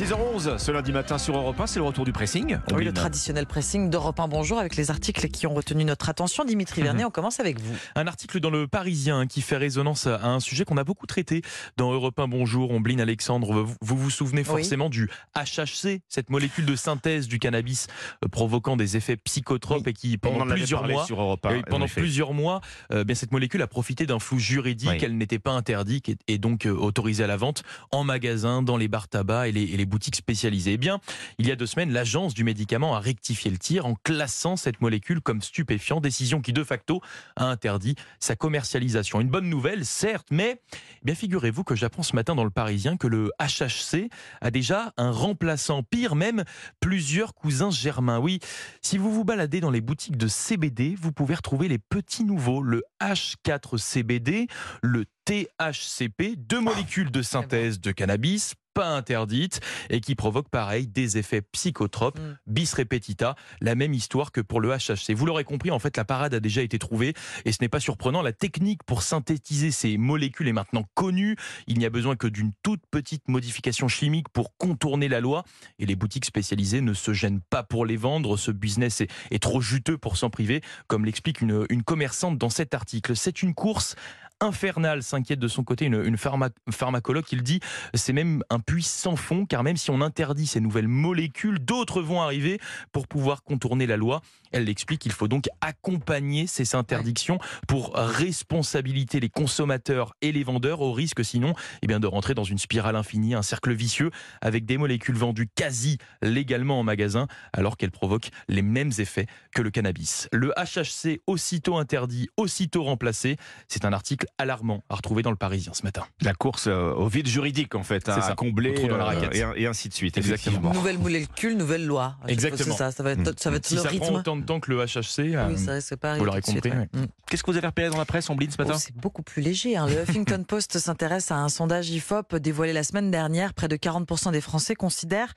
6h11, ce lundi matin sur Europe 1, c'est le retour du pressing. Oui, le traditionnel pressing d'Europe 1 Bonjour avec les articles qui ont retenu notre attention. Dimitri Vernet, on commence avec vous. Un article dans le Parisien qui fait résonance à un sujet qu'on a beaucoup traité dans Europe 1 Bonjour. Ombline Alexandre, vous vous, souvenez forcément du HHC, cette molécule de synthèse du cannabis euh, provoquant des effets psychotropes et qui pendant plusieurs mois, sur Europe 1, et pendant plusieurs mois, euh, bien cette molécule a profité d'un flou juridique. Oui. Elle n'était pas interdite et, et donc euh, autorisée à la vente en magasin, dans les bars tabac et les, et les boutiques spécialisées. Eh bien, il y a deux semaines, l'agence du médicament a rectifié le tir en classant cette molécule comme stupéfiant, décision qui de facto a interdit sa commercialisation. Une bonne nouvelle, certes, mais eh bien figurez-vous que j'apprends ce matin dans le Parisien que le HHC a déjà un remplaçant, pire même, plusieurs cousins germains. Oui, si vous vous baladez dans les boutiques de CBD, vous pouvez retrouver les petits nouveaux, le H4CBD, le THCP, deux molécules de synthèse de cannabis pas interdites et qui provoquent pareil des effets psychotropes, Mm. bis repetita, la même histoire que pour le HHC. Vous l'aurez compris, en fait, la parade a déjà été trouvée et ce n'est pas surprenant. La technique pour synthétiser ces molécules est maintenant connue. Il n'y a besoin que d'une toute petite modification chimique pour contourner la loi et les boutiques spécialisées ne se gênent pas pour les vendre. Ce business est, est trop juteux pour s'en priver, comme l'explique une, une commerçante dans cet article. C'est une course infernale, s'inquiète de son côté une, une pharma- pharmacologue. Il dit c'est même un puits sans fond, car même si on interdit ces nouvelles molécules, d'autres vont arriver pour pouvoir contourner la loi. Elle l'explique, il faut donc accompagner ces interdictions pour responsabiliser les consommateurs et les vendeurs au risque sinon eh bien, de rentrer dans une spirale infinie, un cercle vicieux avec des molécules vendues quasi légalement en magasin alors qu'elles provoquent les mêmes effets que le cannabis. Le HHC aussitôt interdit, aussitôt remplacé, c'est un article alarmant à retrouver dans le Parisien ce matin. La course euh, au vide juridique, en fait, hein, C'est ça. à combler trou dans la euh, raquette. et, et ainsi de suite. Exactement. Nouvelle molécule, nouvelle loi. Exactement. c'est Ça, ça va être, ça va être Si le ça prend rythme. autant de temps que le HHC, euh, Oui, ça risque pas vous l'aurez compris, ouais. Mm. Qu'est-ce que vous avez repéré dans la presse, Ombline, ce matin Oh, c'est beaucoup plus léger. hein. Le Huffington Post s'intéresse à un sondage IFOP dévoilé la semaine dernière. Près de 40% des Français considèrent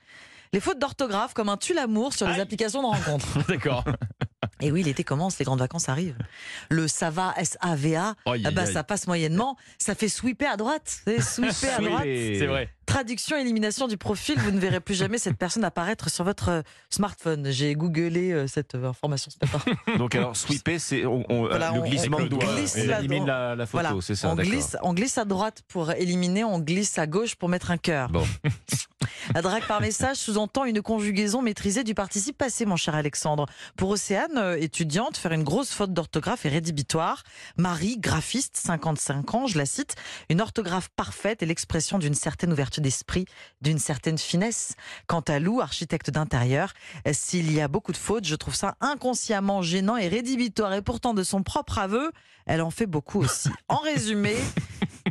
les fautes d'orthographe comme un tue-l'amour sur les Aïe. applications de rencontres. D'accord. Et oui, l'été commence, les grandes vacances arrivent. Le ça va, S-A-V-A, Aïe, ah bah, aïe. ça passe moyennement. Ça fait sweeper à droite. Sweeper à droite. C'est vrai. Traduction, élimination du profil, vous ne verrez plus jamais cette personne apparaître sur votre euh, smartphone. J'ai googlé euh, cette euh, information ce matin. Donc, alors, sweeper, c'est on- on- Voilà, le on- glissement on de doigt. glisse On la- élimine la, la photo, Voilà. c'est ça, on glisse, on glisse à droite pour éliminer, on glisse à gauche pour mettre un cœur. Bon. La drague par message sous-entend une conjugaison maîtrisée du participe passé, mon cher Alexandre. Pour Océane, euh, étudiante, faire une grosse faute d'orthographe est rédhibitoire. Marie, graphiste, 55 ans, je la cite, une orthographe parfaite est l'expression d'une certaine ouverture d'esprit, d'une certaine finesse. Quant à Lou, architecte d'intérieur, s'il y a beaucoup de fautes, je trouve ça inconsciemment gênant et rédhibitoire. Et pourtant, de son propre aveu, elle en fait beaucoup aussi. En résumé,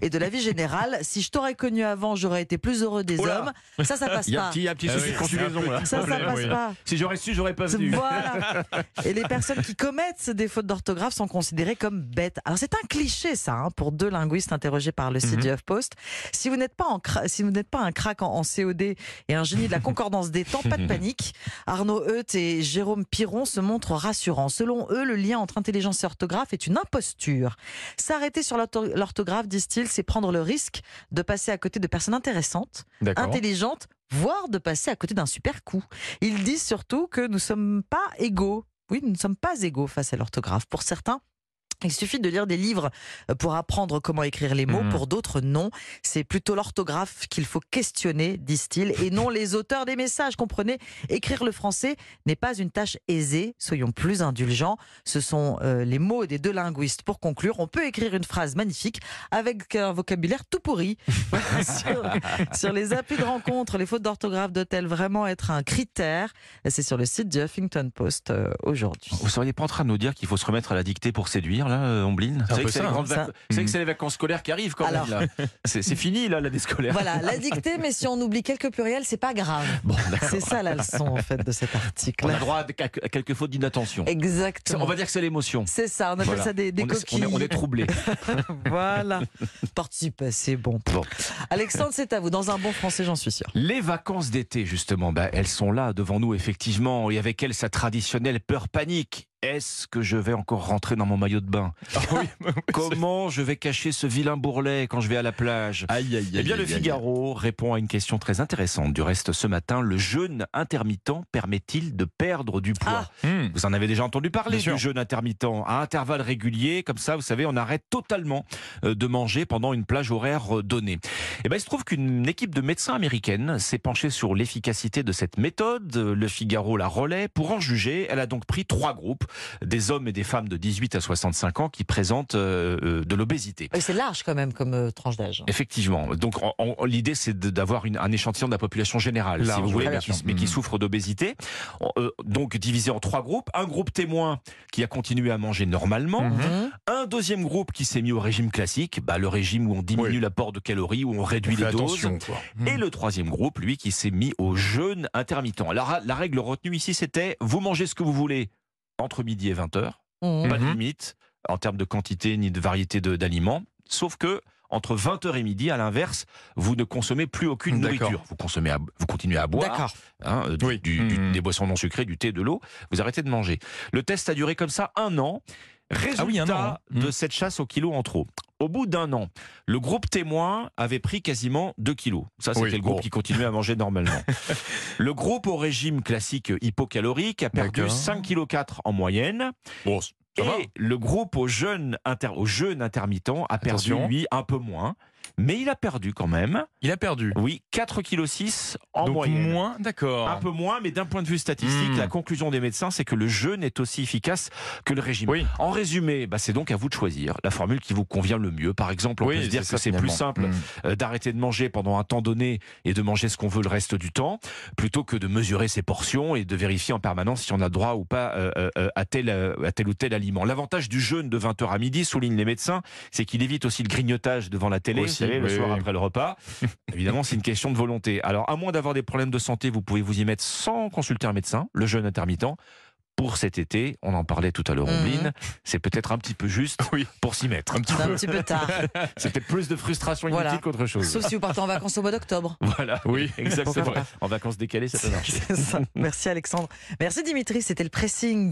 et de la vie générale, si je t'aurais connu avant, j'aurais été plus heureux des hommes. Ça, ça passe pas. petit, il y a un petit Ah souci de conjugaison, là. Ça, ça passe oui. pas. Si j'aurais su, j'aurais pas venu. Voilà. Et les personnes qui commettent des fautes d'orthographe sont considérées comme bêtes. Alors c'est un cliché ça hein, pour deux linguistes interrogés par le site Mhm. du HuffPost. Si vous n'êtes pas en cra- si vous n'êtes pas un crack en, en COD et un génie de la concordance des temps, pas de panique. Arnaud Heut et Jérôme Piron se montrent rassurants. Selon eux, le lien entre intelligence et orthographe est une imposture. S'arrêter sur l'ortho- l'orthographe, disent-ils, c'est prendre le risque de passer à côté de personnes intéressantes D'accord. intelligente, voire de passer à côté d'un super coup. Ils disent surtout que nous ne sommes pas égaux. Oui, nous ne sommes pas égaux face à l'orthographe. Pour certains, il suffit de lire des livres pour apprendre comment écrire les mots. Mhm. Pour d'autres, non. C'est plutôt l'orthographe qu'il faut questionner, disent-ils, et non les auteurs des messages. Comprenez, écrire le français n'est pas une tâche aisée. Soyons plus indulgents. Ce sont euh, les mots des deux linguistes. Pour conclure, on peut écrire une phrase magnifique avec un vocabulaire tout pourri. sur, sur les applis de rencontre, les fautes d'orthographe doivent-elles vraiment être un critère? C'est sur le site du Huffington Post euh, aujourd'hui. Vous seriez pas en train de nous dire qu'il faut se remettre à la dictée pour séduire, là, euh, Ombline C'est peu que c'est les, hein. vac- c'est que c'est les vacances scolaires qui arrivent quand Alors- même. C'est fini, là, l'année scolaire. Voilà, la dictée, mais si on oublie quelques pluriels, c'est pas grave. Bon. C'est ça la leçon en fait de cet article. On a droit à quelques fautes d'inattention. Exactement. On va dire que c'est l'émotion. C'est ça, on appelle Voilà. ça des, des on, est, on, coquilles. est, on est troublé. voilà. Participe, c'est bon. Bon. Alexandre, c'est à vous. Dans un bon français, j'en suis sûr. Les vacances d'été, justement, bah, elles sont là devant nous, effectivement, et avec elles sa traditionnelle peur panique. Est-ce que je vais encore rentrer dans mon maillot de bain Ah oui, Comment je vais cacher ce vilain bourrelet quand je vais à la plage Aïe, aïe, aïe. Eh bien, le aïe, aïe. Figaro répond à une question très intéressante. Du reste, ce matin, le jeûne intermittent permet-il de perdre du poids Hmm. Vous en avez déjà entendu parler Bien sûr. du jeûne intermittent à intervalles réguliers, comme ça, vous savez, on arrête totalement euh, de manger pendant une plage horaire euh, donnée. Et ben, il se trouve qu'une équipe de médecins américaines s'est penchée sur l'efficacité de cette méthode. Le Figaro la relaie. Pour en juger, elle a donc pris trois groupes, des hommes et des femmes de 18 à 65 ans qui présentent euh, euh, de l'obésité. C'est large quand même comme euh, tranche d'âge. Effectivement. Donc, l'idée, c'est d'avoir un échantillon de la population générale, si vous voulez, mais qui, sûr. mais qui Mhm. souffre d'obésité. Euh, donc, divisé en trois groupes. Un groupe témoin qui a continué à manger normalement. Mhm. Mhm. Un deuxième groupe qui s'est mis au régime classique, bah, le régime où on diminue Oui. l'apport de calories, où on réduit les doses. quoi. Hmm. Et le troisième groupe, lui, qui s'est mis au jeûne intermittent. Alors, la règle retenue ici, c'était vous mangez ce que vous voulez entre midi et 20 heures Mhm. pas de Mhm. limite en termes de quantité ni de variété de- d'aliments, sauf que entre 20h et midi, à l'inverse, vous ne consommez plus aucune nourriture. Vous, consommez à- vous continuez à boire hein, euh, du- Oui. du- du- Mhm. des boissons non sucrées, du thé, de l'eau. Vous arrêtez de manger. Le test a duré comme ça un an. Résultat Ah oui, un an, hein. de Mhm. cette chasse au kilo en trop. Au bout d'un an, le groupe témoin avait pris quasiment 2 kilos. Ça, c'était Oui, le groupe bon. qui continuait à manger normalement. le groupe au régime classique hypocalorique a perdu D'accord. 5,4 kg en moyenne. Bon. Et le groupe au jeûne, inter- au jeûne intermittent a perdu, Attention. lui, un peu moins. Mais il a perdu quand même, Il a perdu. oui, 4,6 kg en Donc moyenne. moins, d'accord. Un peu moins, mais d'un point de vue statistique, Hmm. la conclusion des médecins, c'est que le jeûne est aussi efficace que le régime. Oui. En résumé, bah, c'est donc à vous de choisir la formule qui vous convient le mieux. Par exemple, on Oui, peut se dire que c'est plus simple Hmm. euh, d'arrêter de manger pendant un temps donné et de manger ce qu'on veut le reste du temps, plutôt que de mesurer ses portions et de vérifier en permanence si on a droit ou pas euh, euh, à, tel, euh, à tel ou tel aliment. L'avantage du jeûne de 20h à midi, soulignent les médecins, c'est qu'il évite aussi le grignotage devant la télé, vous savez, le oui, soir oui. après le repas. Évidemment, c'est une question de volonté. Alors, à moins d'avoir des problèmes de santé, vous pouvez vous y mettre sans consulter un médecin, le jeûne intermittent. Pour cet été, on en parlait tout à l'heure, Mhm. Ombline, c'est peut-être un petit peu juste Oui. pour s'y mettre. Un petit C'est un peu. petit peu tard. Peut-être plus de frustration inutile Voilà. qu'autre chose. Sauf si vous partez en vacances au mois d'octobre. Voilà, Oui, exactement. En vacances décalées, ça peut marcher. Ça. Merci Alexandre. Merci Dimitri, c'était le pressing.